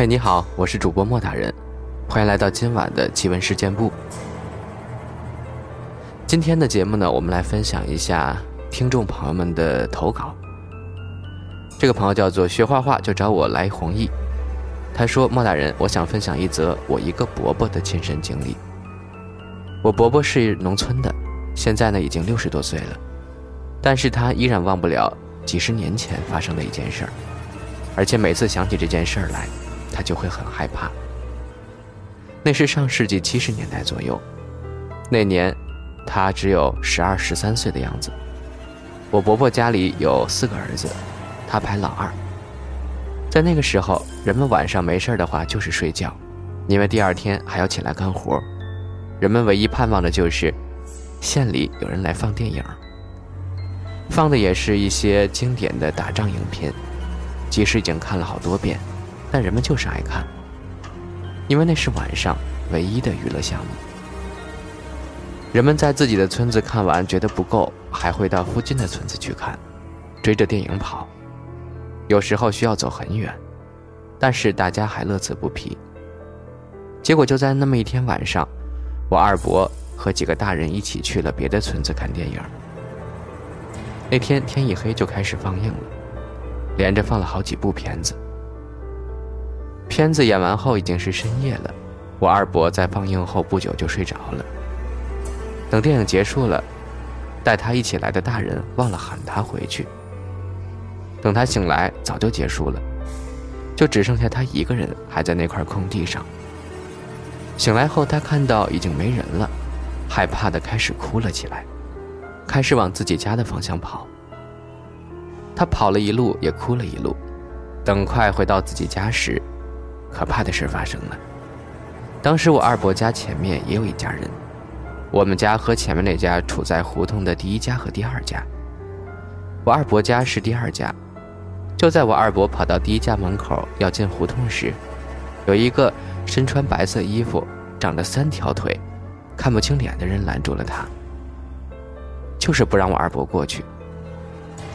嘿，你好，我是主播莫大人，欢迎来到今晚的奇闻事件部。今天的节目呢，我们来分享一下听众朋友们的投稿。这个朋友叫做学画画就找我来弘毅，他说：“莫大人，我想分享一则我一个伯伯的亲身经历。我伯伯是农村的，现在呢已经六十多岁了，但是他依然忘不了几十年前发生的一件事儿，而且每次想起这件事儿来。”他就会很害怕。那是上世纪七十年代左右，那年他只有十二十三岁的样子。我伯伯家里有四个儿子，他排老二。在那个时候，人们晚上没事的话就是睡觉，因为第二天还要起来干活。人们唯一盼望的就是县里有人来放电影，放的也是一些经典的打仗影片，即使已经看了好多遍。但人们就是爱看，因为那是晚上唯一的娱乐项目。人们在自己的村子看完觉得不够，还会到附近的村子去看，追着电影跑。有时候需要走很远，但是大家还乐此不疲。结果就在那么一天晚上，我二伯和几个大人一起去了别的村子看电影。那天天一黑就开始放映了，连着放了好几部片子。片子演完后已经是深夜了，我二伯在放映后不久就睡着了。等电影结束了，带他一起来的大人忘了喊他回去。等他醒来，早就结束了，就只剩下他一个人还在那块空地上。醒来后，他看到已经没人了，害怕的开始哭了起来，开始往自己家的方向跑。他跑了一路，也哭了一路，等快回到自己家时。可怕的事发生了。当时我二伯家前面也有一家人，我们家和前面那家处在胡同的第一家和第二家。我二伯家是第二家。就在我二伯跑到第一家门口要进胡同时，有一个身穿白色衣服、长着三条腿、看不清脸的人拦住了他，就是不让我二伯过去。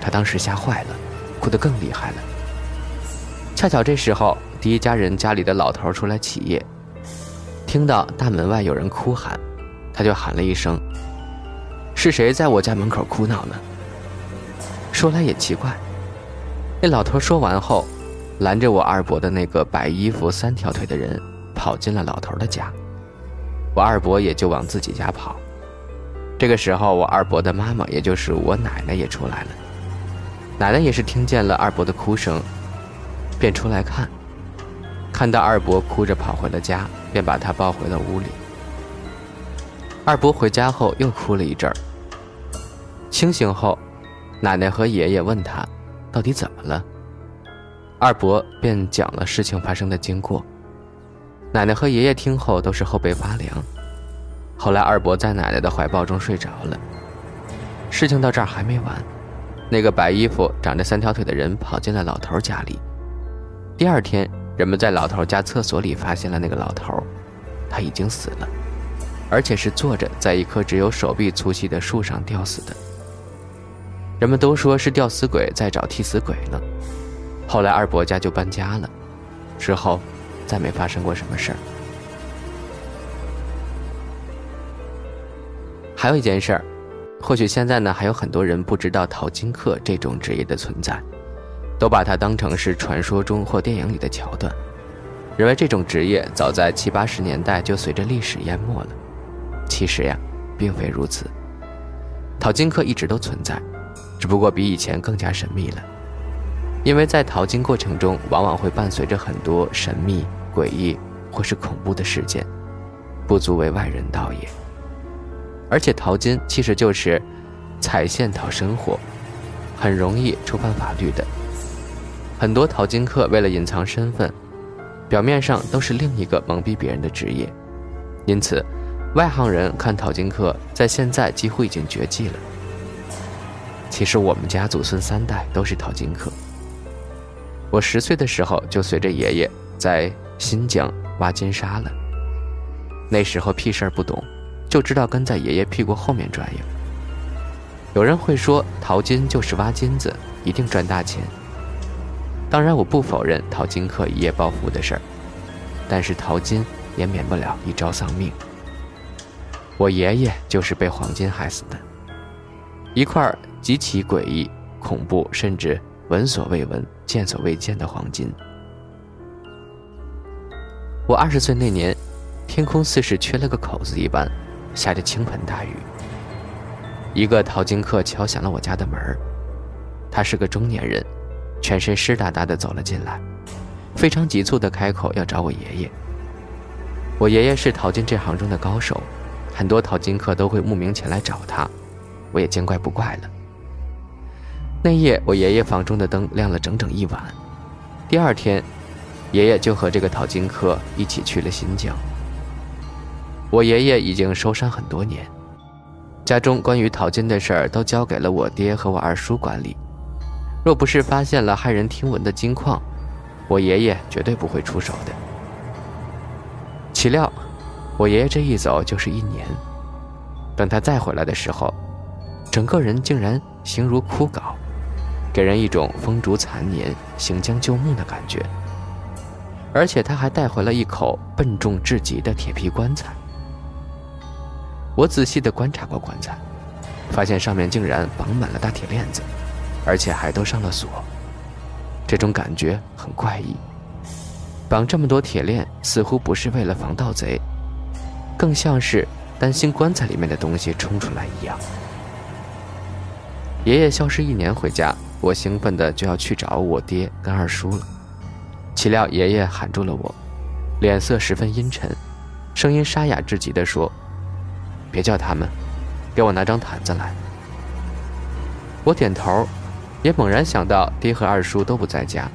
他当时吓坏了，哭得更厉害了。恰巧这时候。第一家人家里的老头出来起夜，听到大门外有人哭喊，他就喊了一声：“是谁在我家门口哭闹呢？”说来也奇怪，那老头说完后，拦着我二伯的那个白衣服三条腿的人跑进了老头的家，我二伯也就往自己家跑。这个时候，我二伯的妈妈，也就是我奶奶也出来了，奶奶也是听见了二伯的哭声，便出来看。看到二伯哭着跑回了家，便把他抱回了屋里。二伯回家后又哭了一阵儿。清醒后，奶奶和爷爷问他，到底怎么了？二伯便讲了事情发生的经过。奶奶和爷爷听后都是后背发凉。后来二伯在奶奶的怀抱中睡着了。事情到这儿还没完，那个白衣服、长着三条腿的人跑进了老头家里。第二天。人们在老头家厕所里发现了那个老头，他已经死了，而且是坐着在一棵只有手臂粗细的树上吊死的。人们都说是吊死鬼在找替死鬼呢。后来二伯家就搬家了，之后再没发生过什么事儿。还有一件事儿，或许现在呢还有很多人不知道淘金客这种职业的存在。都把它当成是传说中或电影里的桥段，认为这种职业早在七八十年代就随着历史淹没了。其实呀，并非如此。淘金客一直都存在，只不过比以前更加神秘了。因为在淘金过程中，往往会伴随着很多神秘、诡异或是恐怖的事件，不足为外人道也。而且淘金其实就是踩线讨生活，很容易触犯法律的。很多淘金客为了隐藏身份，表面上都是另一个蒙蔽别人的职业，因此，外行人看淘金客在现在几乎已经绝迹了。其实我们家祖孙三代都是淘金客。我十岁的时候就随着爷爷在新疆挖金沙了，那时候屁事儿不懂，就知道跟在爷爷屁股后面转悠。有人会说淘金就是挖金子，一定赚大钱。当然，我不否认淘金客一夜暴富的事儿，但是淘金也免不了一朝丧命。我爷爷就是被黄金害死的，一块极其诡异、恐怖，甚至闻所未闻、见所未见的黄金。我二十岁那年，天空似是缺了个口子一般，下着倾盆大雨。一个淘金客敲响了我家的门他是个中年人，全身湿哒哒的走了进来，非常急促的开口要找我爷爷。我爷爷是淘金这行中的高手。很多淘金客都会慕名前来找他，我也见怪不怪了。那夜，我爷爷房中的灯亮了整整一晚。第二天，爷爷就和这个淘金客一起去了新疆。我爷爷已经收山很多年，家中关于淘金的事儿都交给了我爹和我二叔管理。若不是发现了骇人听闻的金矿，我爷爷绝对不会出手的。岂料。我爷爷这一走就是一年，等他再回来的时候，整个人竟然形如枯槁，给人一种风烛残年、行将就木的感觉。而且他还带回了一口笨重至极的铁皮棺材。我仔细地观察过棺材，发现上面竟然绑满了大铁链子，而且还都上了锁。这种感觉很怪异，绑这么多铁链，似乎不是为了防盗贼。更像是担心棺材里面的东西冲出来一样。爷爷消失一年回家，我兴奋的就要去找我爹跟二叔了。岂料爷爷喊住了我，脸色十分阴沉，声音沙哑至极的说：“别叫他们，给我拿张毯子来。”我点头，也猛然想到爹和二叔都不在家，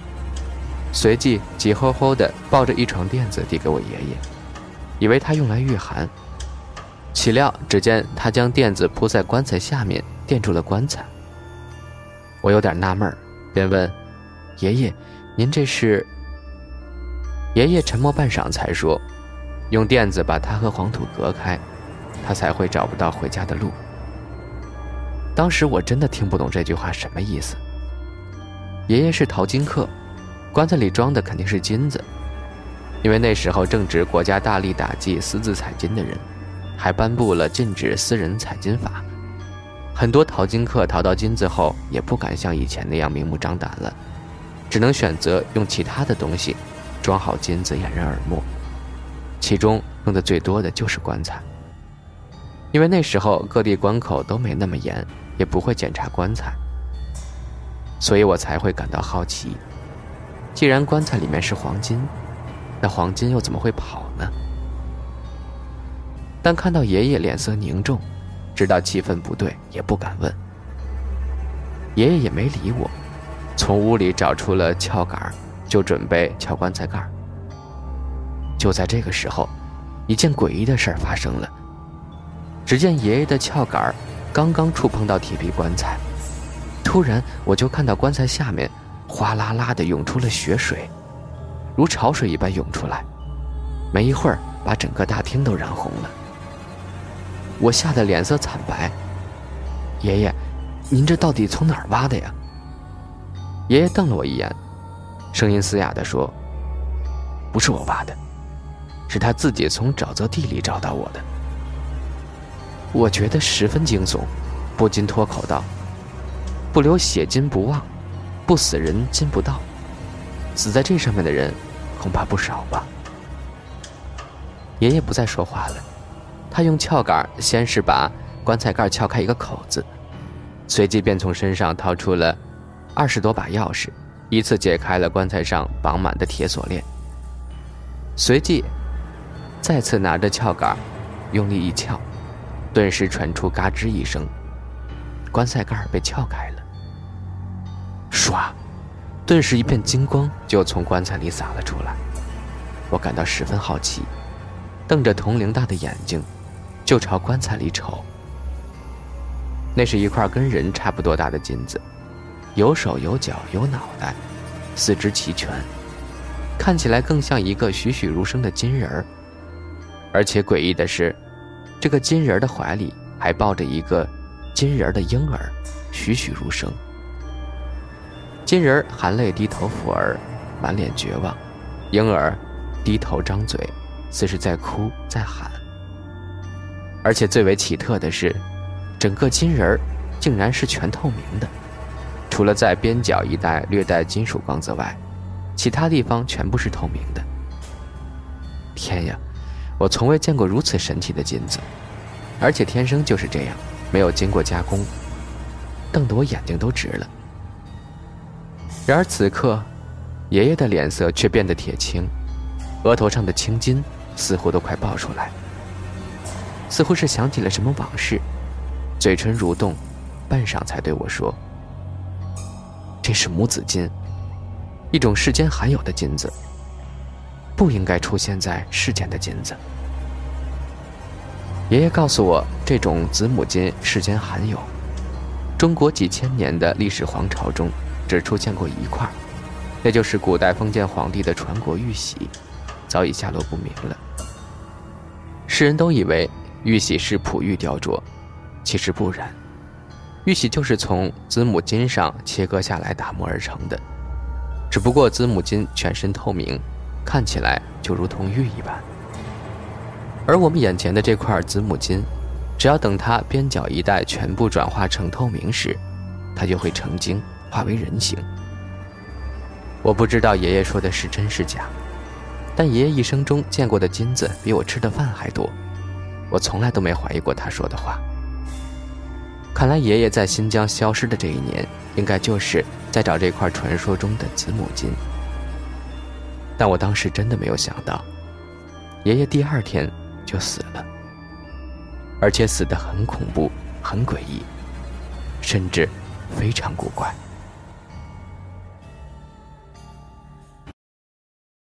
随即急吼吼的抱着一床垫子递给我爷爷。以为他用来御寒，岂料只见他将垫子铺在棺材下面，垫住了棺材。我有点纳闷便问：“爷爷，您这是？”爷爷沉默半晌，才说：“用垫子把他和黄土隔开，他才会找不到回家的路。”当时我真的听不懂这句话什么意思。爷爷是淘金客，棺材里装的肯定是金子。因为那时候正值国家大力打击私自采金的人，还颁布了禁止私人采金法，很多淘金客淘到金子后也不敢像以前那样明目张胆了，只能选择用其他的东西装好金子掩人耳目，其中用的最多的就是棺材。因为那时候各地关口都没那么严，也不会检查棺材，所以我才会感到好奇，既然棺材里面是黄金。那黄金又怎么会跑呢？但看到爷爷脸色凝重，知道气氛不对，也不敢问。爷爷也没理我，从屋里找出了撬杆，就准备撬棺材盖。就在这个时候，一件诡异的事儿发生了。只见爷爷的撬杆刚刚触碰到铁皮棺材，突然我就看到棺材下面哗啦啦的涌出了血水。如潮水一般涌出来，没一会儿把整个大厅都染红了。我吓得脸色惨白。爷爷，您这到底从哪儿挖的呀？爷爷瞪了我一眼，声音嘶哑地说：“不是我挖的，是他自己从沼泽地里找到我的。”我觉得十分惊悚，不禁脱口道：“不流血金不旺，不死人金不到，死在这上面的人。”恐怕不少吧。爷爷不再说话了，他用撬杆先是把棺材盖撬开一个口子，随即便从身上掏出了二十多把钥匙，依次解开了棺材上绑满的铁锁链。随即，再次拿着撬杆，用力一撬，顿时传出嘎吱一声，棺材盖被撬开了。唰。顿时，一片金光就从棺材里洒了出来。我感到十分好奇，瞪着铜铃大的眼睛，就朝棺材里瞅。那是一块跟人差不多大的金子，有手有脚有脑袋，四肢齐全，看起来更像一个栩栩如生的金人儿。而且诡异的是，这个金人的怀里还抱着一个金人的婴儿，栩栩如生。金人含泪低头抚儿，满脸绝望；婴儿低头张嘴，似是在哭在喊。而且最为奇特的是，整个金人竟然是全透明的，除了在边角一带略带金属光泽外，其他地方全部是透明的。天呀，我从未见过如此神奇的金子，而且天生就是这样，没有经过加工，瞪得我眼睛都直了。然而此刻，爷爷的脸色却变得铁青，额头上的青筋似乎都快爆出来，似乎是想起了什么往事，嘴唇蠕动，半晌才对我说：“这是母子金，一种世间罕有的金子，不应该出现在世间的金子。”爷爷告诉我，这种子母金世间罕有，中国几千年的历史皇朝中。只出现过一块，那就是古代封建皇帝的传国玉玺，早已下落不明了。世人都以为玉玺是璞玉雕琢，其实不然，玉玺就是从子母金上切割下来打磨而成的，只不过子母金全身透明，看起来就如同玉一般。而我们眼前的这块子母金，只要等它边角一带全部转化成透明时，它就会成精。化为人形。我不知道爷爷说的是真是假，但爷爷一生中见过的金子比我吃的饭还多，我从来都没怀疑过他说的话。看来爷爷在新疆消失的这一年，应该就是在找这块传说中的子母金。但我当时真的没有想到，爷爷第二天就死了，而且死得很恐怖、很诡异，甚至非常古怪。